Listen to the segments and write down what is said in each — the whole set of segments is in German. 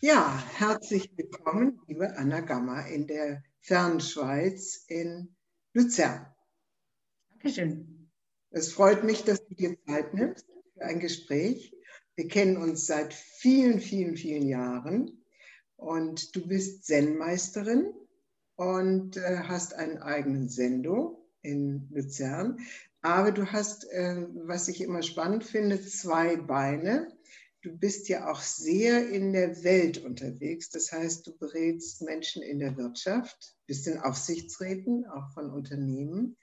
Ja, herzlich willkommen, liebe Anna Gamma in der Fernschweiz in Luzern. Dankeschön. Es freut mich, dass du dir Zeit nimmst für ein Gespräch. Wir kennen uns seit vielen, vielen, vielen Jahren und du bist Zen-Meisterin und äh, hast einen eigenen Sendo in Luzern. Aber du hast, äh, was ich immer spannend finde, zwei Beine du bist ja auch sehr in der Welt unterwegs. Das heißt, du berätst Menschen in der Wirtschaft, bist in Aufsichtsräten, auch von Unternehmen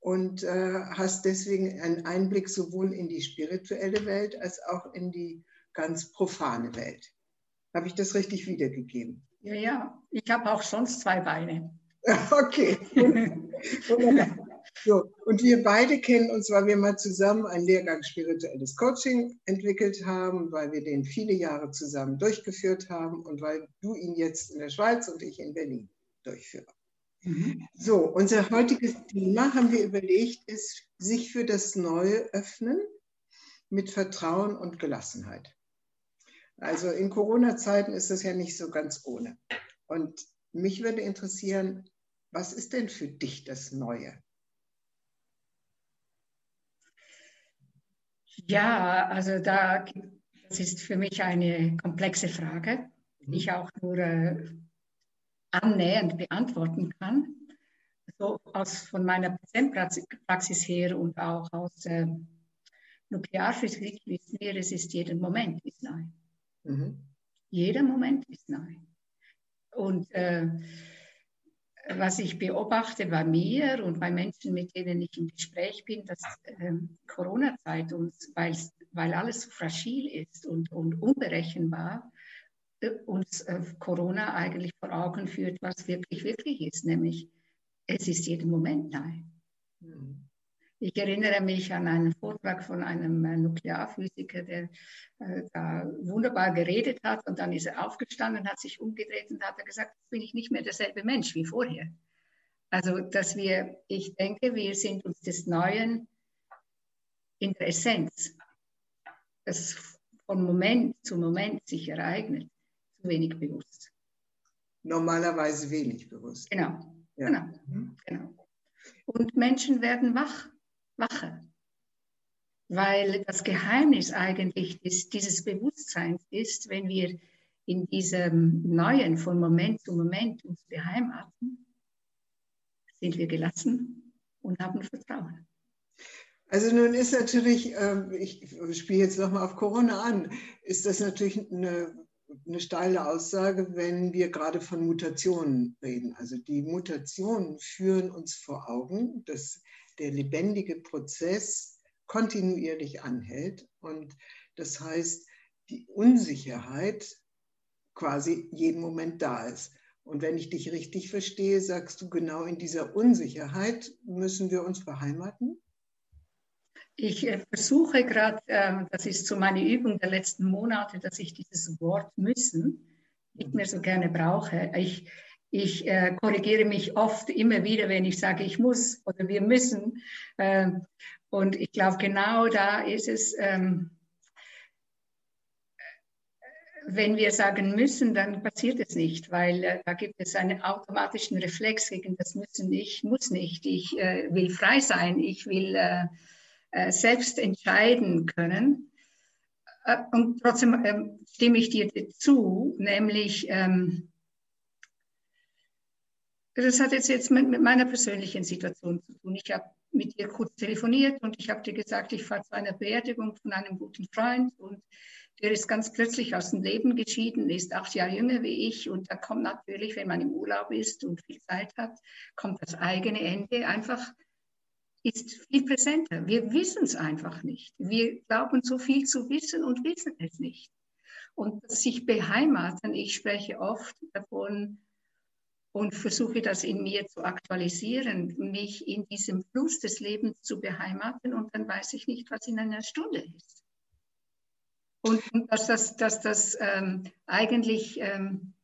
und äh, hast deswegen einen Einblick sowohl in die spirituelle Welt als auch in die ganz profane Welt. Habe ich das richtig wiedergegeben? Ja, ja. Ich habe auch sonst zwei Beine. Okay. So, und wir beide kennen uns, weil wir mal zusammen einen Lehrgang spirituelles Coaching entwickelt haben, weil wir den viele Jahre zusammen durchgeführt haben und weil du ihn jetzt in der Schweiz und ich in Berlin durchführe. Mhm. So, unser heutiges Thema, haben wir überlegt, ist sich für das Neue öffnen mit Vertrauen und Gelassenheit. Also in Corona-Zeiten ist das ja nicht so ganz ohne. Und mich würde interessieren, was ist denn für dich das Neue? Ja, also da, das ist für mich eine komplexe Frage, die ich auch nur äh, annähernd beantworten kann. So aus, von meiner Praxis her und auch aus äh, Nuklearphysik wissen wir, es ist jeden Moment ist neu. Mhm. Jeder Moment ist neu. Und äh, was ich beobachte bei mir und bei Menschen, mit denen ich im Gespräch bin, dass ähm, Corona-Zeit uns, weil alles so fragil ist und, und unberechenbar, äh, uns äh, Corona eigentlich vor Augen führt, was wirklich, wirklich ist, nämlich es ist jeden Moment neu. Mhm. Ich erinnere mich an einen Vortrag von einem äh, Nuklearphysiker, der äh, da wunderbar geredet hat und dann ist er aufgestanden, hat sich umgedreht und hat gesagt, jetzt bin ich nicht mehr derselbe Mensch wie vorher. Also, dass wir, ich denke, wir sind uns des Neuen in der Essenz, das von Moment zu Moment sich ereignet, zu wenig bewusst. Normalerweise wenig bewusst. Genau, ja. genau, mhm. genau. Und Menschen werden wach wache. Weil das Geheimnis eigentlich des, dieses Bewusstseins ist, wenn wir in diesem Neuen von Moment zu Moment uns beheimaten, sind wir gelassen und haben Vertrauen. Also nun ist natürlich, ähm, ich spiele jetzt nochmal auf Corona an, ist das natürlich eine, eine steile Aussage, wenn wir gerade von Mutationen reden. Also die Mutationen führen uns vor Augen, dass der lebendige Prozess kontinuierlich anhält. Und das heißt, die Unsicherheit quasi jeden Moment da ist. Und wenn ich dich richtig verstehe, sagst du, genau in dieser Unsicherheit müssen wir uns beheimaten? Ich äh, versuche gerade, äh, das ist so meine Übung der letzten Monate, dass ich dieses Wort müssen nicht mehr so gerne brauche. Ich, ich äh, korrigiere mich oft immer wieder, wenn ich sage, ich muss oder wir müssen. Äh, und ich glaube, genau da ist es, ähm, wenn wir sagen müssen, dann passiert es nicht, weil äh, da gibt es einen automatischen Reflex gegen das Müssen. Ich muss nicht, ich äh, will frei sein, ich will äh, äh, selbst entscheiden können. und trotzdem ähm, stimme ich dir zu, nämlich, ähm, das hat jetzt, jetzt mit, mit meiner persönlichen Situation zu tun. Ich habe mit ihr kurz telefoniert und ich habe dir gesagt, ich fahre zu einer Beerdigung von einem guten Freund und der ist ganz plötzlich aus dem Leben geschieden, ist acht Jahre jünger wie ich und da kommt natürlich, wenn man im Urlaub ist und viel Zeit hat, kommt das eigene Ende einfach, ist viel präsenter. Wir wissen es einfach nicht. Wir glauben so viel zu wissen und wissen es nicht. Und sich beheimaten, ich spreche oft davon, und versuche das in mir zu aktualisieren, mich in diesem Fluss des Lebens zu beheimaten und dann weiß ich nicht, was in einer Stunde ist. Und, dass das, dass das ähm, eigentlich, ähm,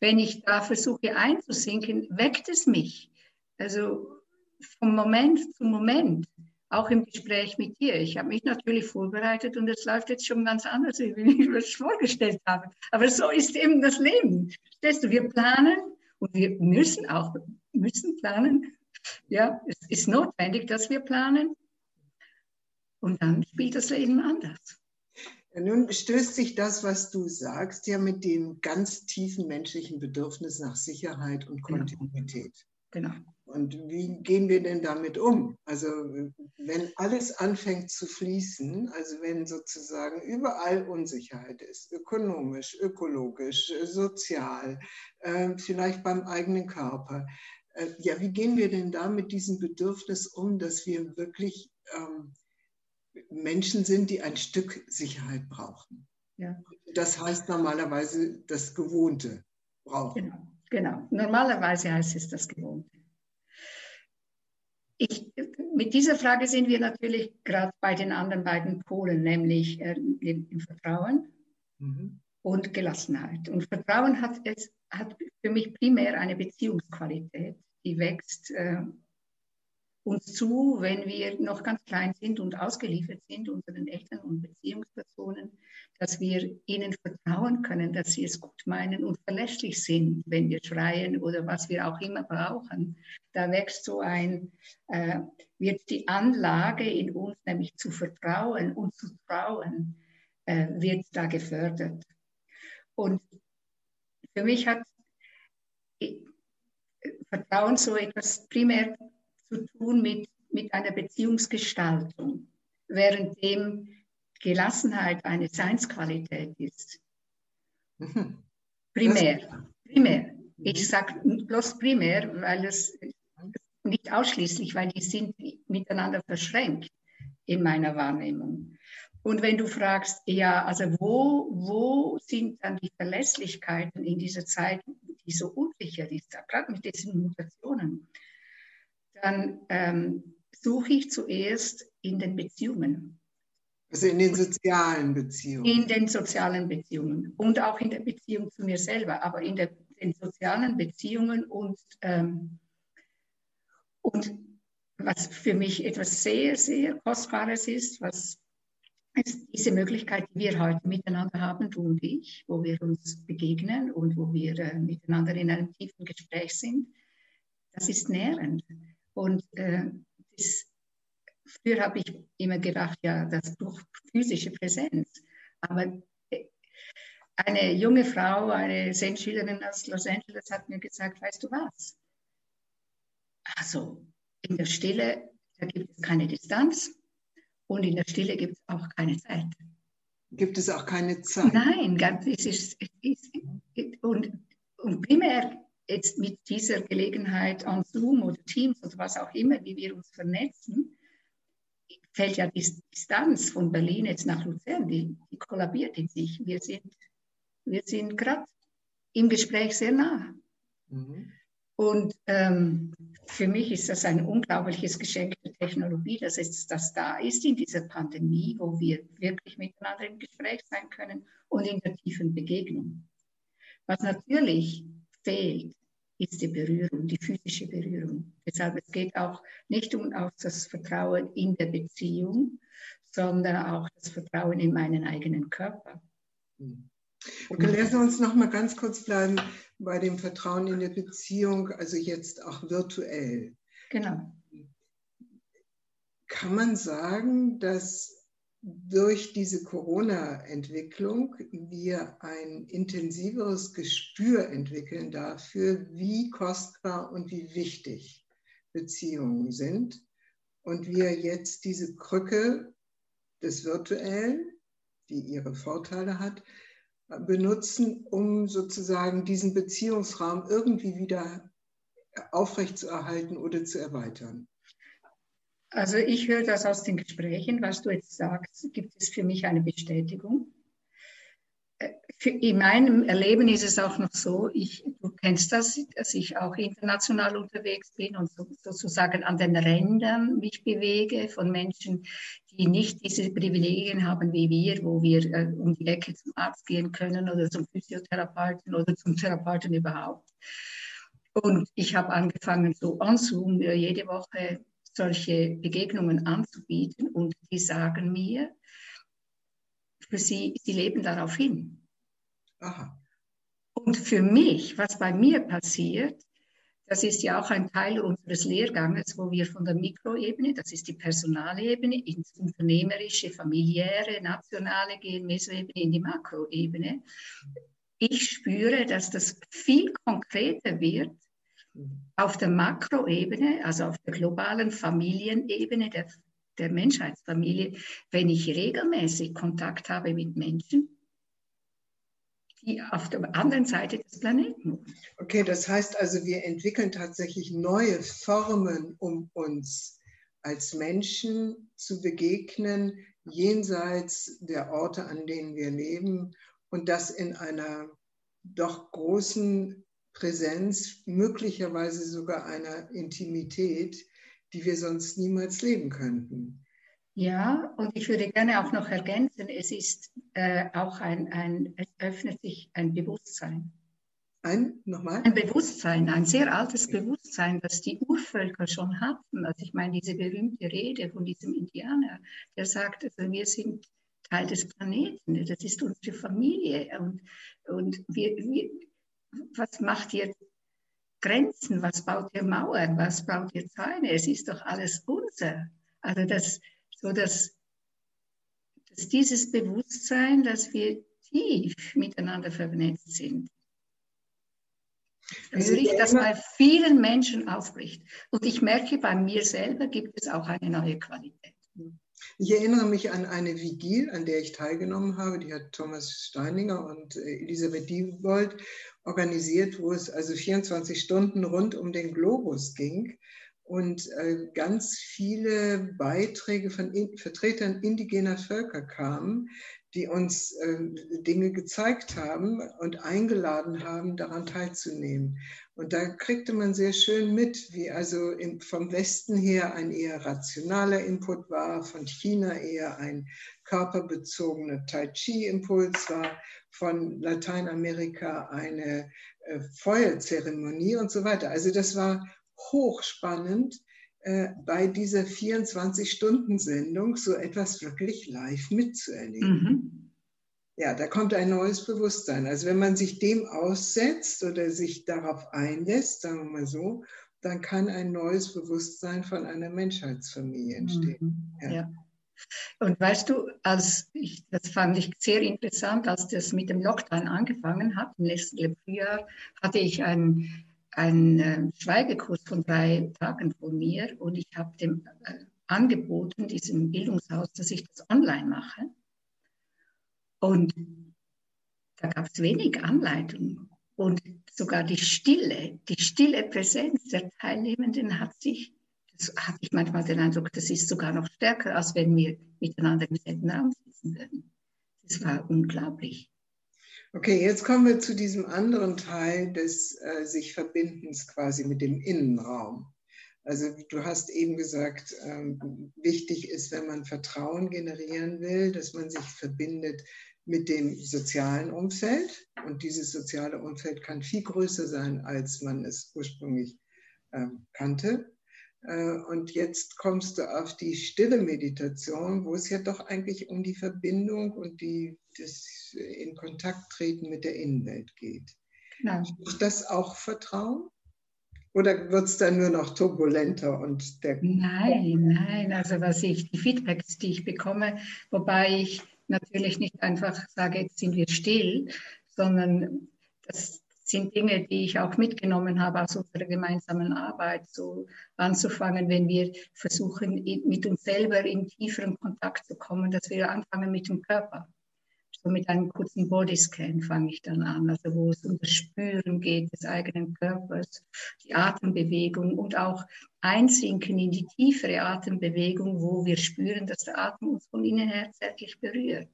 wenn ich da versuche einzusinken, weckt es mich. Also vom Moment zu Moment. auch im Gespräch mit dir. Ich habe mich natürlich vorbereitet und es läuft jetzt schon ganz anders, wie ich mir das vorgestellt habe. Aber so ist eben das Leben. Stellst du, wir planen und wir müssen auch müssen planen. Ja, es ist notwendig, dass wir planen. Und dann spielt das Leben anders. Ja, nun stößt sich das, was du sagst, ja mit dem ganz tiefen menschlichen Bedürfnis nach Sicherheit und genau. Kontinuität. Genau. genau. Und wie gehen wir denn damit um? Also wenn alles anfängt zu fließen, also wenn sozusagen überall Unsicherheit ist, ökonomisch, ökologisch, sozial, äh, vielleicht beim eigenen Körper, äh, ja, wie gehen wir denn da mit diesem Bedürfnis um, dass wir wirklich ähm, Menschen sind, die ein Stück Sicherheit brauchen? Ja. Das heißt normalerweise das Gewohnte brauchen. Genau, genau. Normalerweise heißt es das Gewohnte. Ich, mit dieser Frage sind wir natürlich gerade bei den anderen beiden Polen, nämlich äh, im Vertrauen mhm. und Gelassenheit. Und Vertrauen hat, es, hat für mich primär eine Beziehungsqualität, die wächst äh, uns zu, wenn wir noch ganz klein sind und ausgeliefert sind unseren Eltern und Beziehungspersonen, dass wir ihnen vertrauen können, dass sie es gut meinen und verlässlich sind, wenn wir schreien oder was wir auch immer brauchen. Da wächst so ein, äh, wird die Anlage in uns, nämlich zu vertrauen und zu trauen, äh, wird da gefördert. Und für mich hat äh, Vertrauen so etwas primär zu tun mit, mit einer Beziehungsgestaltung, währenddem Gelassenheit eine Seinsqualität ist. Mhm. Primär, primär. Ich mhm. sage bloß primär, weil es nicht ausschließlich, weil die sind miteinander verschränkt in meiner Wahrnehmung. Und wenn du fragst, ja, also wo, wo sind dann die Verlässlichkeiten in dieser Zeit, die so unsicher ist, gerade mit diesen Mutationen? Dann ähm, suche ich zuerst in den Beziehungen. Also in den sozialen Beziehungen. In den sozialen Beziehungen und auch in der Beziehung zu mir selber, aber in der, den sozialen Beziehungen und, ähm, und was für mich etwas sehr, sehr Kostbares ist, was ist diese Möglichkeit, die wir heute miteinander haben, du und ich, wo wir uns begegnen und wo wir äh, miteinander in einem tiefen Gespräch sind, das ist nährend. Und äh, das, früher habe ich immer gedacht, ja, das braucht physische Präsenz. Aber äh, eine junge Frau, eine Zen-Schülerin aus Los Angeles hat mir gesagt, weißt du was? Also in der Stille, da gibt es keine Distanz und in der Stille gibt es auch keine Zeit. Gibt es auch keine Zeit? Nein, ganz, es ist, es ist und, und primär jetzt mit dieser Gelegenheit an Zoom oder Teams oder was auch immer, wie wir uns vernetzen, fällt ja die Distanz von Berlin jetzt nach Luzern, die, die kollabiert in sich. Wir sind, wir sind gerade im Gespräch sehr nah. Mhm. Und ähm, für mich ist das ein unglaubliches Geschenk der Technologie, dass es das da ist in dieser Pandemie, wo wir wirklich miteinander im Gespräch sein können und in der tiefen Begegnung. Was natürlich fehlt, ist die Berührung, die physische Berührung. Deshalb es geht auch nicht um auf das Vertrauen in der Beziehung, sondern auch das Vertrauen in meinen eigenen Körper. Hm. Okay, lassen wir uns noch mal ganz kurz bleiben bei dem Vertrauen in der Beziehung, also jetzt auch virtuell. Genau. Kann man sagen, dass durch diese Corona-Entwicklung wir ein intensiveres Gespür entwickeln dafür, wie kostbar und wie wichtig Beziehungen sind. Und wir jetzt diese Krücke des Virtuellen, die ihre Vorteile hat, benutzen, um sozusagen diesen Beziehungsraum irgendwie wieder aufrechtzuerhalten oder zu erweitern. Also ich höre das aus den Gesprächen, was du jetzt sagst, gibt es für mich eine Bestätigung. Äh, in meinem Erleben ist es auch noch so, ich, du kennst das, dass ich auch international unterwegs bin und sozusagen an den Rändern mich bewege von Menschen, die nicht diese Privilegien haben wie wir, wo wir äh, um die Ecke zum Arzt gehen können oder zum Physiotherapeuten oder zum Therapeuten überhaupt. Und ich habe angefangen, so on Zoom jede Woche solche Begegnungen anzubieten und die sagen mir, für sie, sie leben darauf hin. Aha. Und für mich, was bei mir passiert, das ist ja auch ein Teil unseres Lehrganges, wo wir von der Mikroebene, das ist die Personalebene, ins Unternehmerische, familiäre, nationale gehen, Mesoebene in die Makroebene. Ich spüre, dass das viel konkreter wird auf der Makroebene, also auf der globalen Familienebene der, der Menschheitsfamilie, wenn ich regelmäßig Kontakt habe mit Menschen, die auf der anderen Seite des Planeten. Okay, das heißt also, wir entwickeln tatsächlich neue Formen, um uns als Menschen zu begegnen, jenseits der Orte, an denen wir leben und das in einer doch großen Präsenz, möglicherweise sogar einer Intimität, die wir sonst niemals leben könnten. Ja, und ich würde gerne auch noch ergänzen, es ist äh, auch ein, ein, es öffnet sich ein Bewusstsein. Ein, nochmal? Ein Bewusstsein, ein sehr altes Bewusstsein, das die Urvölker schon hatten. Also ich meine, diese berühmte Rede von diesem Indianer, der sagt, also wir sind Teil des Planeten, das ist unsere Familie und, und wir, wir, was macht ihr Grenzen, was baut ihr Mauern, was baut ihr Zäune, es ist doch alles unser. Also das, so dass, dass dieses Bewusstsein, dass wir tief miteinander vernetzt sind, also ich, dass bei vielen Menschen aufbricht. Und ich merke, bei mir selber gibt es auch eine neue Qualität. Ich erinnere mich an eine Vigil, an der ich teilgenommen habe. Die hat Thomas Steininger und äh, Elisabeth Diebold organisiert, wo es also 24 Stunden rund um den Globus ging und äh, ganz viele Beiträge von Vertretern indigener Völker kamen, die uns äh, Dinge gezeigt haben und eingeladen haben, daran teilzunehmen. Und da kriegte man sehr schön mit, wie also im, vom Westen her ein eher rationaler Input war, von China eher ein körperbezogener Tai Chi-Impuls war, von Lateinamerika eine äh, Feuerzeremonie und so weiter. Also das war hochspannend, bei dieser 24-Stunden-Sendung so etwas wirklich live mitzuerleben. Mhm. Ja, da kommt ein neues Bewusstsein. Also wenn man sich dem aussetzt oder sich darauf einlässt, sagen wir mal so, dann kann ein neues Bewusstsein von einer Menschheitsfamilie entstehen. Mhm. Ja. ja. Und weißt du, als ich, das fand ich sehr interessant, als das mit dem Lockdown angefangen hat, im letzten Frühjahr, hatte ich ein einen äh, Schweigekurs von drei Tagen von mir und ich habe dem äh, angeboten, diesem Bildungshaus, dass ich das online mache. Und da gab es wenig Anleitung. Und sogar die Stille, die stille Präsenz der Teilnehmenden hat sich, das hatte ich manchmal den Eindruck, das ist sogar noch stärker, als wenn wir miteinander im selben Raum sitzen würden. Das war unglaublich. Okay, jetzt kommen wir zu diesem anderen Teil des äh, sich Verbindens quasi mit dem Innenraum. Also du hast eben gesagt, ähm, wichtig ist, wenn man Vertrauen generieren will, dass man sich verbindet mit dem sozialen Umfeld. Und dieses soziale Umfeld kann viel größer sein, als man es ursprünglich ähm, kannte. Äh, und jetzt kommst du auf die stille Meditation, wo es ja doch eigentlich um die Verbindung und die, das in Kontakt treten mit der Innenwelt geht. Genau. Ist das auch Vertrauen? Oder wird es dann nur noch turbulenter und der Nein, nein. Also was ich, die Feedbacks, die ich bekomme, wobei ich natürlich nicht einfach sage, jetzt sind wir still, sondern das, sind Dinge, die ich auch mitgenommen habe aus unserer gemeinsamen Arbeit, so anzufangen, wenn wir versuchen, mit uns selber in tieferen Kontakt zu kommen, dass wir anfangen mit dem Körper. So mit einem kurzen Bodyscan fange ich dann an, also wo es um das Spüren geht des eigenen Körpers, die Atembewegung und auch einsinken in die tiefere Atembewegung, wo wir spüren, dass der Atem uns von innen her zärtlich berührt.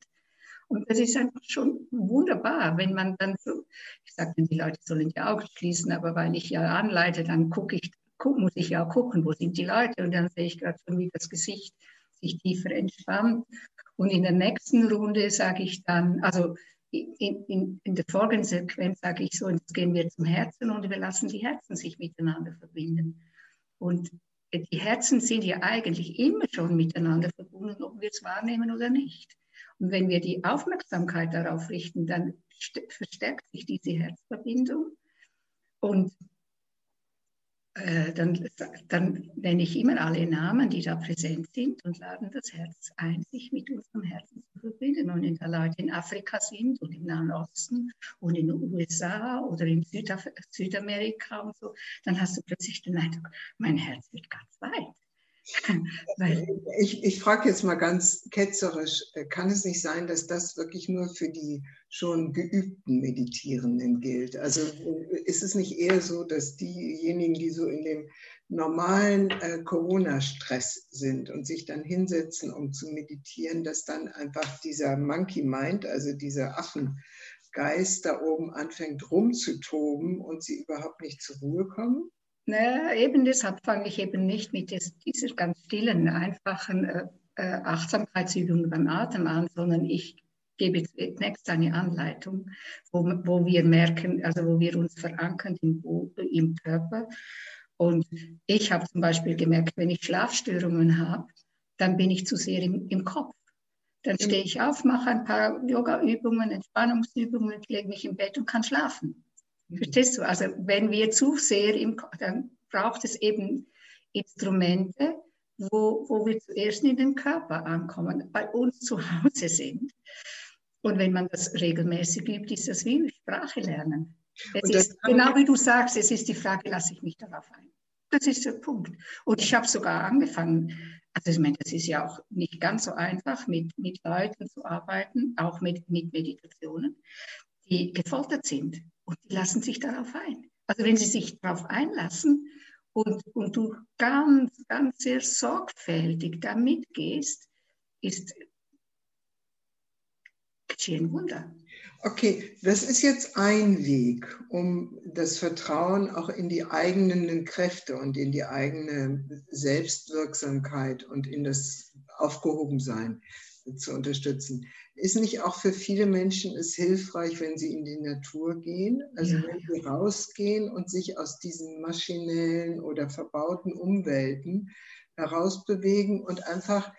Und das ist einfach schon wunderbar, wenn man dann so, ich sage die Leute sollen die Augen schließen, aber weil ich ja anleite, dann gucke ich, guck, muss ich ja gucken, wo sind die Leute und dann sehe ich gerade schon, wie das Gesicht sich tiefer entspannt. Und in der nächsten Runde sage ich dann, also in, in, in der folgenden Sequenz sage ich so, jetzt gehen wir zum Herzen und wir lassen die Herzen sich miteinander verbinden. Und die Herzen sind ja eigentlich immer schon miteinander verbunden, ob wir es wahrnehmen oder nicht. Und wenn wir die Aufmerksamkeit darauf richten, dann verstärkt sich diese Herzverbindung. Und äh, dann, dann nenne ich immer alle Namen, die da präsent sind und laden das Herz ein, sich mit unserem Herzen zu verbinden. Und wenn da Leute in Afrika sind und im Nahen Osten und in den USA oder in Südaf Südamerika und so, dann hast du plötzlich den Eindruck, mein Herz wird ganz weit. ich, ich frage jetzt mal ganz ketzerisch, äh, kann es nicht sein, dass das wirklich nur für die schon geübten Meditierenden gilt? Also äh, ist es nicht eher so, dass diejenigen, die so in dem normalen äh, Corona-Stress sind und sich dann hinsetzen, um zu meditieren, dass dann einfach dieser Monkey Mind, also dieser Affengeist da oben anfängt rumzutoben und sie überhaupt nicht zur Ruhe kommen? Naja, eben deshalb fange ich eben nicht mit des, dieser ganz stillen, einfachen äh, äh, Achtsamkeitsübungen beim Atem an, sondern ich gebe zunächst eine Anleitung, wo, wo wir merken, also wo wir uns verankern im, im Körper. Und ich habe zum Beispiel gemerkt, wenn ich Schlafstörungen habe, dann bin ich zu sehr im, im Kopf. Dann stehe ich auf, mache ein paar Yoga-Übungen, Entspannungsübungen, lege mich im Bett und kann schlafen. Verstehst du? Also wenn wir zu sehr im, dann braucht es eben Instrumente, wo, wo wir zuerst in den Körper ankommen, bei uns zu Hause sind. Und wenn man das regelmäßig übt, ist das wie Sprache lernen. Es ist, genau wie du sagst, es ist die Frage, lasse ich mich darauf ein? Das ist der Punkt. Und ich habe sogar angefangen, also ich meine, das ist ja auch nicht ganz so einfach, mit, mit Leuten zu arbeiten, auch mit, mit Meditationen, die gefoltert sind und die lassen sich darauf ein. Also wenn sie sich darauf einlassen und, und du ganz, ganz sehr sorgfältig da mitgehst, ist geschehen Wunder. Okay, das ist jetzt ein Weg, um das Vertrauen auch in die eigenen Kräfte und in die eigene Selbstwirksamkeit und in das Aufgehobensein zu unterstützen. Ist nicht auch für viele Menschen es hilfreich, wenn sie in die Natur gehen? Also ja. wenn sie rausgehen und sich aus diesen maschinellen oder verbauten Umwelten herausbewegen und einfach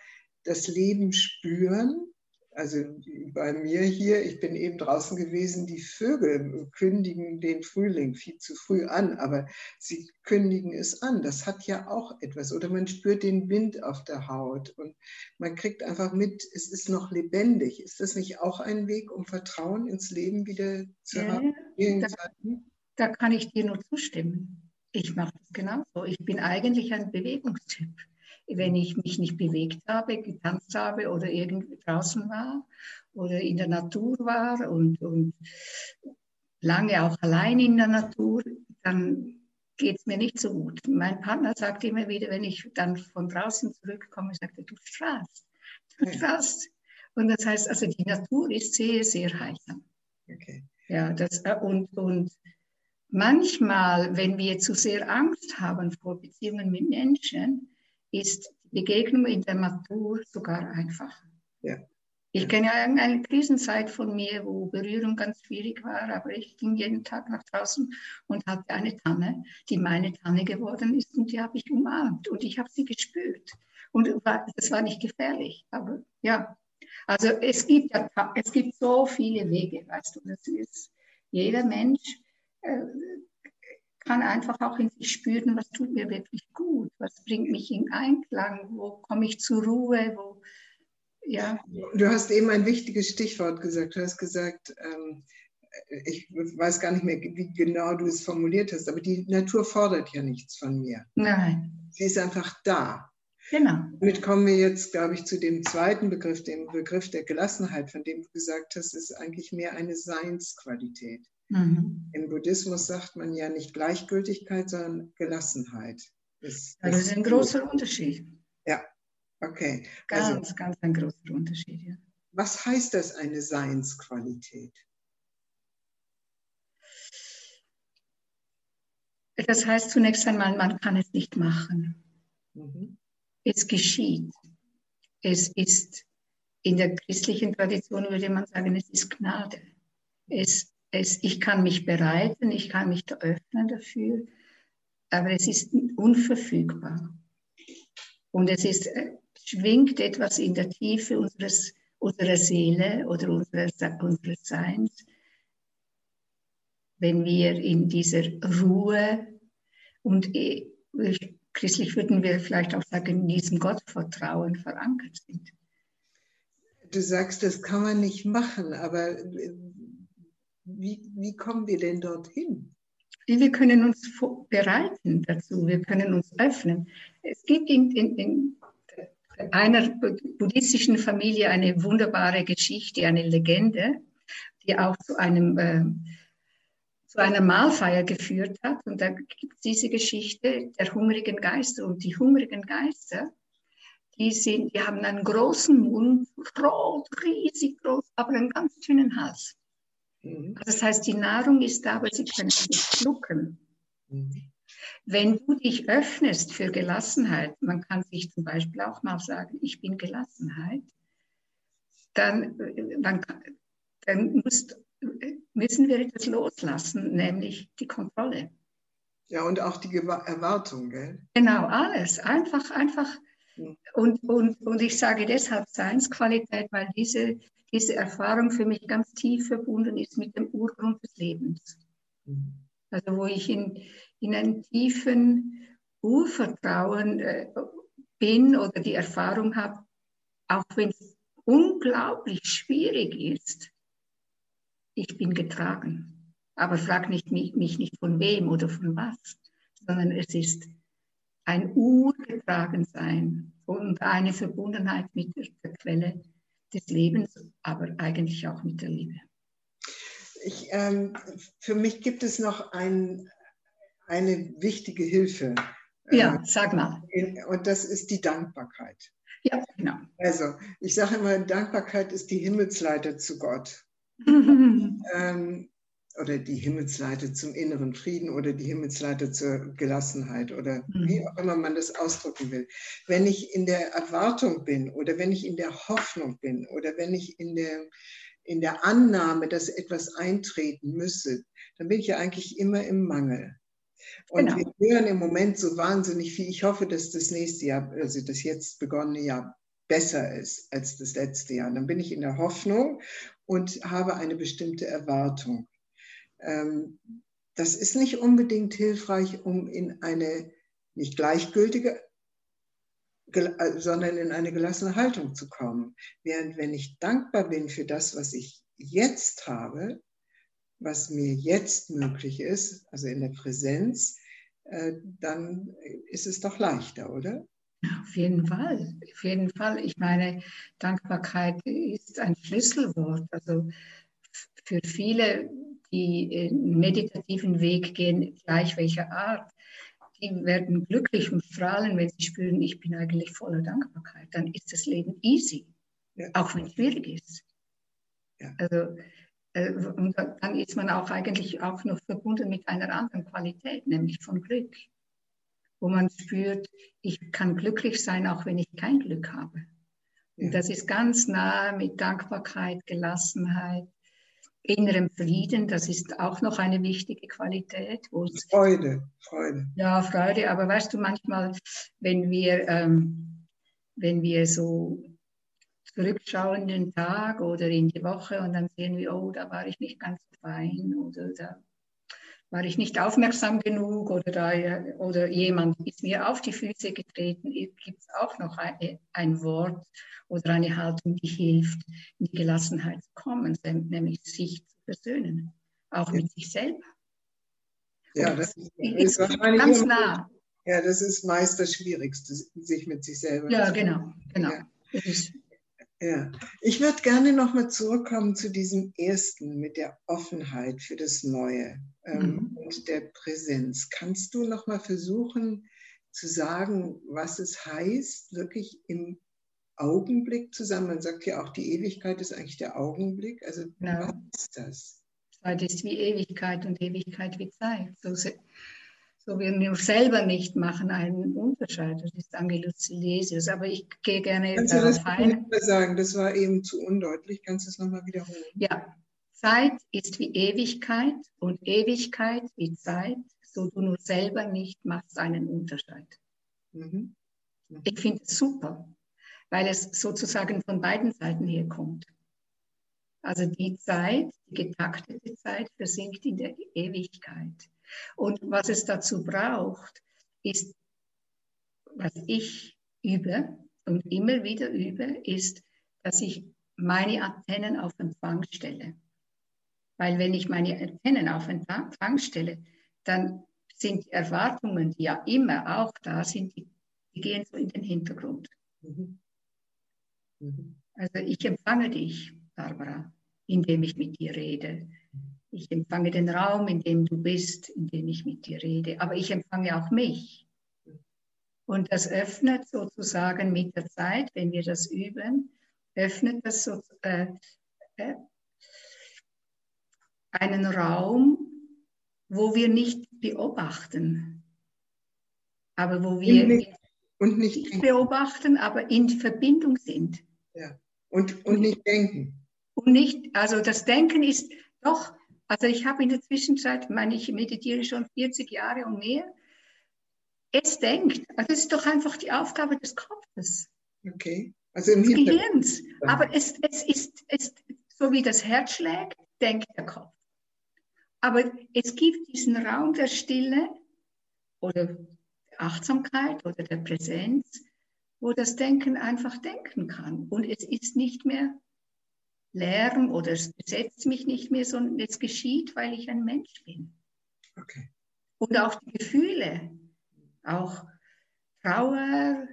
das Leben spüren also bei mir hier, ich bin eben draußen gewesen, die Vögel kündigen den Frühling viel zu früh an, aber sie kündigen es an. Das hat ja auch etwas. Oder man spürt den Wind auf der Haut und man kriegt einfach mit, es ist noch lebendig. Ist das nicht auch ein Weg, um Vertrauen ins Leben wieder zu ja, haben? Da, da kann ich dir nur zustimmen. Ich mache das genauso. Ich bin eigentlich ein Bewegungstyp wenn ich mich nicht bewegt habe, getanzt habe oder irgendwie draußen war oder in der Natur war und, und lange auch allein in der Natur, dann geht es mir nicht so gut. Mein Partner sagt immer wieder, wenn ich dann von draußen zurückkomme, sagt er, du strahlst, du strahlst. Und das heißt, also die Natur ist sehr, sehr heilsam. Okay. Ja, das, äh, und, und manchmal, wenn wir zu sehr Angst haben vor Beziehungen mit Menschen, ist die Begegnung in der Natur sogar einfacher. Ja. Ich kenne ja eine Krisenzeit von mir, wo Berührung ganz schwierig war, aber ich ging jeden Tag nach draußen und hatte eine Tanne, die meine Tanne geworden ist und die habe ich umarmt und ich habe sie gespürt. Und das war nicht gefährlich, aber ja. Also es gibt, ja, es gibt so viele Wege, weißt du, das ist jeder Mensch äh, kann einfach auch in sich spüren, was tut mir wirklich gut, was bringt mich in Einklang, wo komme ich zur Ruhe, wo, ja. Du hast eben ein wichtiges Stichwort gesagt. Du hast gesagt, ähm, ich weiß gar nicht mehr, wie genau du es formuliert hast, aber die Natur fordert ja nichts von mir. Nein. Sie ist einfach da. Genau. Damit kommen wir jetzt, glaube ich, zu dem zweiten Begriff, dem Begriff der Gelassenheit, von dem du gesagt hast, ist eigentlich mehr eine Seinsqualität. Mhm. Im Buddhismus sagt man ja nicht Gleichgültigkeit, sondern Gelassenheit. Das, das ist ein großer Unterschied. Ja, okay. Ganz, also, ganz ein großer Unterschied, ja. Was heißt das, eine Seinsqualität? Das heißt zunächst einmal, man kann es nicht machen. Mhm. Es geschieht. Es ist in der christlichen Tradition, würde man sagen, es ist Gnade. Es es, ich kann mich bereiten, ich kann mich da öffnen dafür, aber es ist unverfügbar. Und es ist, äh, schwingt etwas in der Tiefe unseres, unserer Seele oder unseres, unseres Seins, wenn wir in dieser Ruhe und äh, christlich würden wir vielleicht auch sagen, in diesem Gottvertrauen verankert sind. Du sagst, das kann man nicht machen, aber wie, wie kommen wir denn dorthin? Wir können uns bereiten dazu, wir können uns öffnen. Es gibt in, in, in einer buddhistischen Familie eine wunderbare Geschichte, eine Legende, die auch zu einem äh, zu einer Mahlfeier geführt hat. Und da gibt es diese Geschichte der hungrigen Geister. Und die hungrigen Geister, die, sind, die haben einen großen Mund, rot, riesig groß, aber einen ganz dünnen Hals. Mhm. Das heißt, die Nahrung ist da, aber sie können nicht schlucken. Mhm. Wenn du dich öffnest für Gelassenheit, man kann sich zum Beispiel auch mal sagen, ich bin Gelassenheit, dann, dann, dann musst, müssen wir etwas loslassen, nämlich die Kontrolle. Ja, und auch die Erwartung, gell? Genau, alles. Einfach, einfach. Und, und, und ich sage deshalb Seinsqualität, weil diese, diese Erfahrung für mich ganz tief verbunden ist mit dem Urgrund des Lebens. Also wo ich in, in einem tiefen Urvertrauen äh, bin oder die Erfahrung habe, auch wenn es unglaublich schwierig ist, ich bin getragen. Aber frag nicht, mich nicht von wem oder von was, sondern es ist ein Urgetragensein und eine Verbundenheit mit der Quelle des Lebens, aber eigentlich auch mit der Liebe. Ich, ähm, für mich gibt es noch ein, eine wichtige Hilfe. Ja, ähm, sag mal. Und das ist die Dankbarkeit. Ja, genau. Also, ich sage immer, Dankbarkeit ist die Himmelsleiter zu Gott. ähm, oder die Himmelsleiter zum inneren Frieden oder die Himmelsleiter zur Gelassenheit oder mhm. wie auch immer man das ausdrücken will. Wenn ich in der Erwartung bin oder wenn ich in der Hoffnung bin oder wenn ich in der, in der Annahme, dass etwas eintreten müsse, dann bin ich ja eigentlich immer im Mangel. Und genau. wir hören im Moment so wahnsinnig viel. Ich hoffe, dass das nächste Jahr, also das jetzt begonnene Jahr, besser ist als das letzte Jahr. Dann bin ich in der Hoffnung und habe eine bestimmte Erwartung. Ähm, das ist nicht unbedingt hilfreich, um in eine nicht gleichgültige, äh, sondern in eine gelassene Haltung zu kommen. Während wenn ich dankbar bin für das, was ich jetzt habe, was mir jetzt möglich ist, also in der Präsenz, äh, dann ist es doch leichter, oder? Auf jeden Fall, auf jeden Fall. Ich meine, Dankbarkeit ist ein Schlüsselwort. Also für viele, die einen meditativen Weg gehen, gleich welcher Art, die werden glücklich und strahlen, wenn sie spüren, ich bin eigentlich voller Dankbarkeit. Dann ist das Leben easy, ja. auch wenn es schwierig ist. Ja. Also, äh, und dann ist man auch eigentlich auch noch verbunden mit einer anderen Qualität, nämlich von Glück wo man spürt, ich kann glücklich sein, auch wenn ich kein Glück habe. Und das ist ganz nah mit Dankbarkeit, Gelassenheit, innerem Frieden. Das ist auch noch eine wichtige Qualität. Freude, Freude. Ja, Freude. Aber weißt du, manchmal, wenn wir, ähm, wenn wir so zurückschauen in den Tag oder in die Woche und dann sehen wir, oh, da war ich nicht ganz fein oder da war ich nicht aufmerksam genug oder, da, oder jemand ist mir auf die Füße getreten, gibt es auch noch ein, ein, Wort oder eine Haltung, die hilft, in die Gelassenheit zu kommen, nämlich sich zu versöhnen, auch ja. mit sich selber. Ja, das, das ist, ist ganz nah. Ja, das ist meist das Schwierigste, sich mit sich selber. Ja, genau, genau. Ja. Ja, ich würde gerne nochmal zurückkommen zu diesem ersten mit der Offenheit für das Neue ähm, mhm. und der Präsenz. Kannst du nochmal versuchen zu sagen, was es heißt, wirklich im Augenblick zusammen? Man sagt ja auch, die Ewigkeit ist eigentlich der Augenblick. Also, ja. was ist das? Zeit ist wie Ewigkeit und Ewigkeit wie Zeit. So so wir nur selber nicht machen einen Unterschied. Das ist Angelus Silesius. Aber ich gehe gerne Kannst darauf das ein. sagen? Das war eben zu undeutlich. Kannst du es nochmal wiederholen? Ja. Zeit ist wie Ewigkeit und Ewigkeit wie Zeit, so du nur selber nicht machst einen Unterschied. Mhm. Ich finde es super, weil es sozusagen von beiden Seiten herkommt. Also die Zeit, die getaktete Zeit, versinkt in der Ewigkeit. Und was es dazu braucht, ist, was ich übe und immer wieder übe, ist, dass ich meine Antennen auf Empfang stelle. Weil wenn ich meine Antennen auf Empfang stelle, dann sind die Erwartungen, die ja immer auch da sind, die, die gehen so in den Hintergrund. Mhm. Mhm. Also ich empfange dich, Barbara, indem ich mit dir rede. Ich empfange den Raum, in dem du bist, in dem ich mit dir rede. Aber ich empfange auch mich. Und das öffnet sozusagen mit der Zeit, wenn wir das üben, öffnet das so, äh, äh, einen Raum, wo wir nicht beobachten, aber wo wir nicht, und nicht, nicht beobachten, aber in Verbindung sind. Ja. Und, und nicht denken. Und nicht, also das Denken ist doch, also ich habe in der Zwischenzeit, meine ich meditiere schon 40 Jahre und mehr, es denkt. Also es ist doch einfach die Aufgabe des Kopfes. Okay. Also im des Gehirns. Aber es, es ist, es, so wie das Herz schlägt, denkt der Kopf. Aber es gibt diesen Raum der Stille oder der Achtsamkeit oder der Präsenz, wo das Denken einfach denken kann. Und es ist nicht mehr Lärm oder es besetzt mich nicht mehr, sondern es geschieht, weil ich ein Mensch bin. Okay. Und auch die Gefühle, auch Trauer,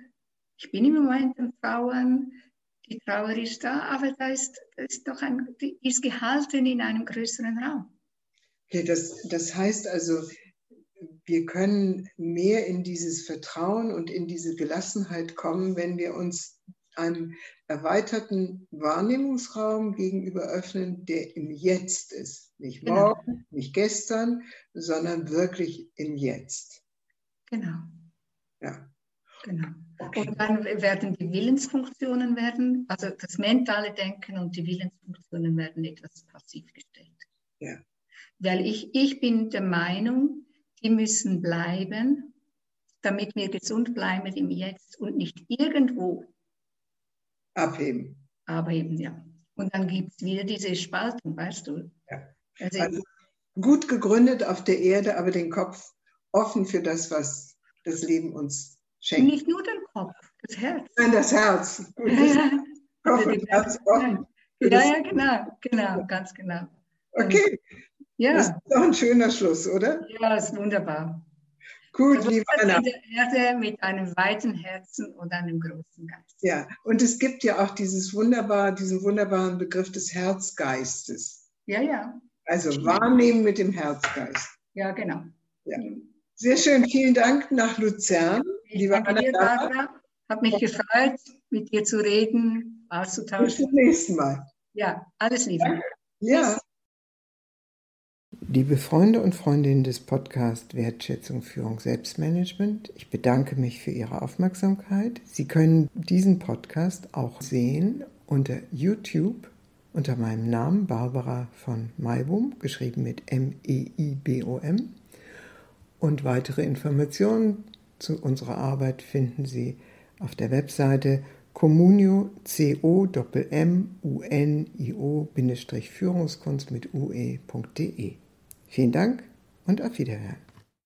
ich bin im Moment am Trauern, die Trauer ist da, aber da ist, ist doch ein, die ist gehalten in einem größeren Raum. Okay, das, das heißt also, wir können mehr in dieses Vertrauen und in diese Gelassenheit kommen, wenn wir uns einem erweiterten Wahrnehmungsraum gegenüber öffnen, der im Jetzt ist. Nicht genau. morgen, genau. nicht gestern, sondern wirklich im Jetzt. Genau. Ja. Genau. Okay. Und dann werden die Willensfunktionen werden, also das mentale Denken und die Willensfunktionen werden etwas passiv gestellt. Ja. Weil ich, ich bin der Meinung, die müssen bleiben, damit wir gesund bleiben im Jetzt und nicht irgendwo abheben. Abheben, ja. Und dann gibt es wieder diese Spaltung, weißt du? Ja. Also, also gut gegründet auf der Erde, aber den Kopf offen für das, was das Leben uns schenkt. Nicht nur den Kopf, das Herz. Nein, das Herz. Gut, das Kopf und Herz offen. Ja, ja, genau, genau, ganz genau. Okay, ja. Das ist doch ein schöner Schluss, oder? Ja, ist wunderbar. Gut, also liebe Anna. In der Erde mit einem weiten Herzen und einem großen Geist. Ja, und es gibt ja auch dieses wunderbar, diesen wunderbaren Begriff des Herzgeistes. Ja, ja. Also wahrnehmen mit dem Herzgeist. Ja, genau. Ja. Sehr schön, vielen Dank nach Luzern. Ich liebe danke dir, Barbara. Hat mich gefreut, mit dir zu reden, auszutauschen. Bis zum nächsten Mal. Ja, alles Liebe. Ja. Liebe Freunde und Freundinnen des Podcasts Wertschätzung, Führung, Selbstmanagement, ich bedanke mich für Ihre Aufmerksamkeit. Sie können diesen Podcast auch sehen unter YouTube unter meinem Namen Barbara von Maibum, geschrieben mit M-E-I-B-O-M. E und weitere Informationen zu unserer Arbeit finden Sie auf der Webseite Communio, C-O-M-M-U-N-I-O-Führungskunst mit ue.de. Vielen Dank und auf Wiederhören.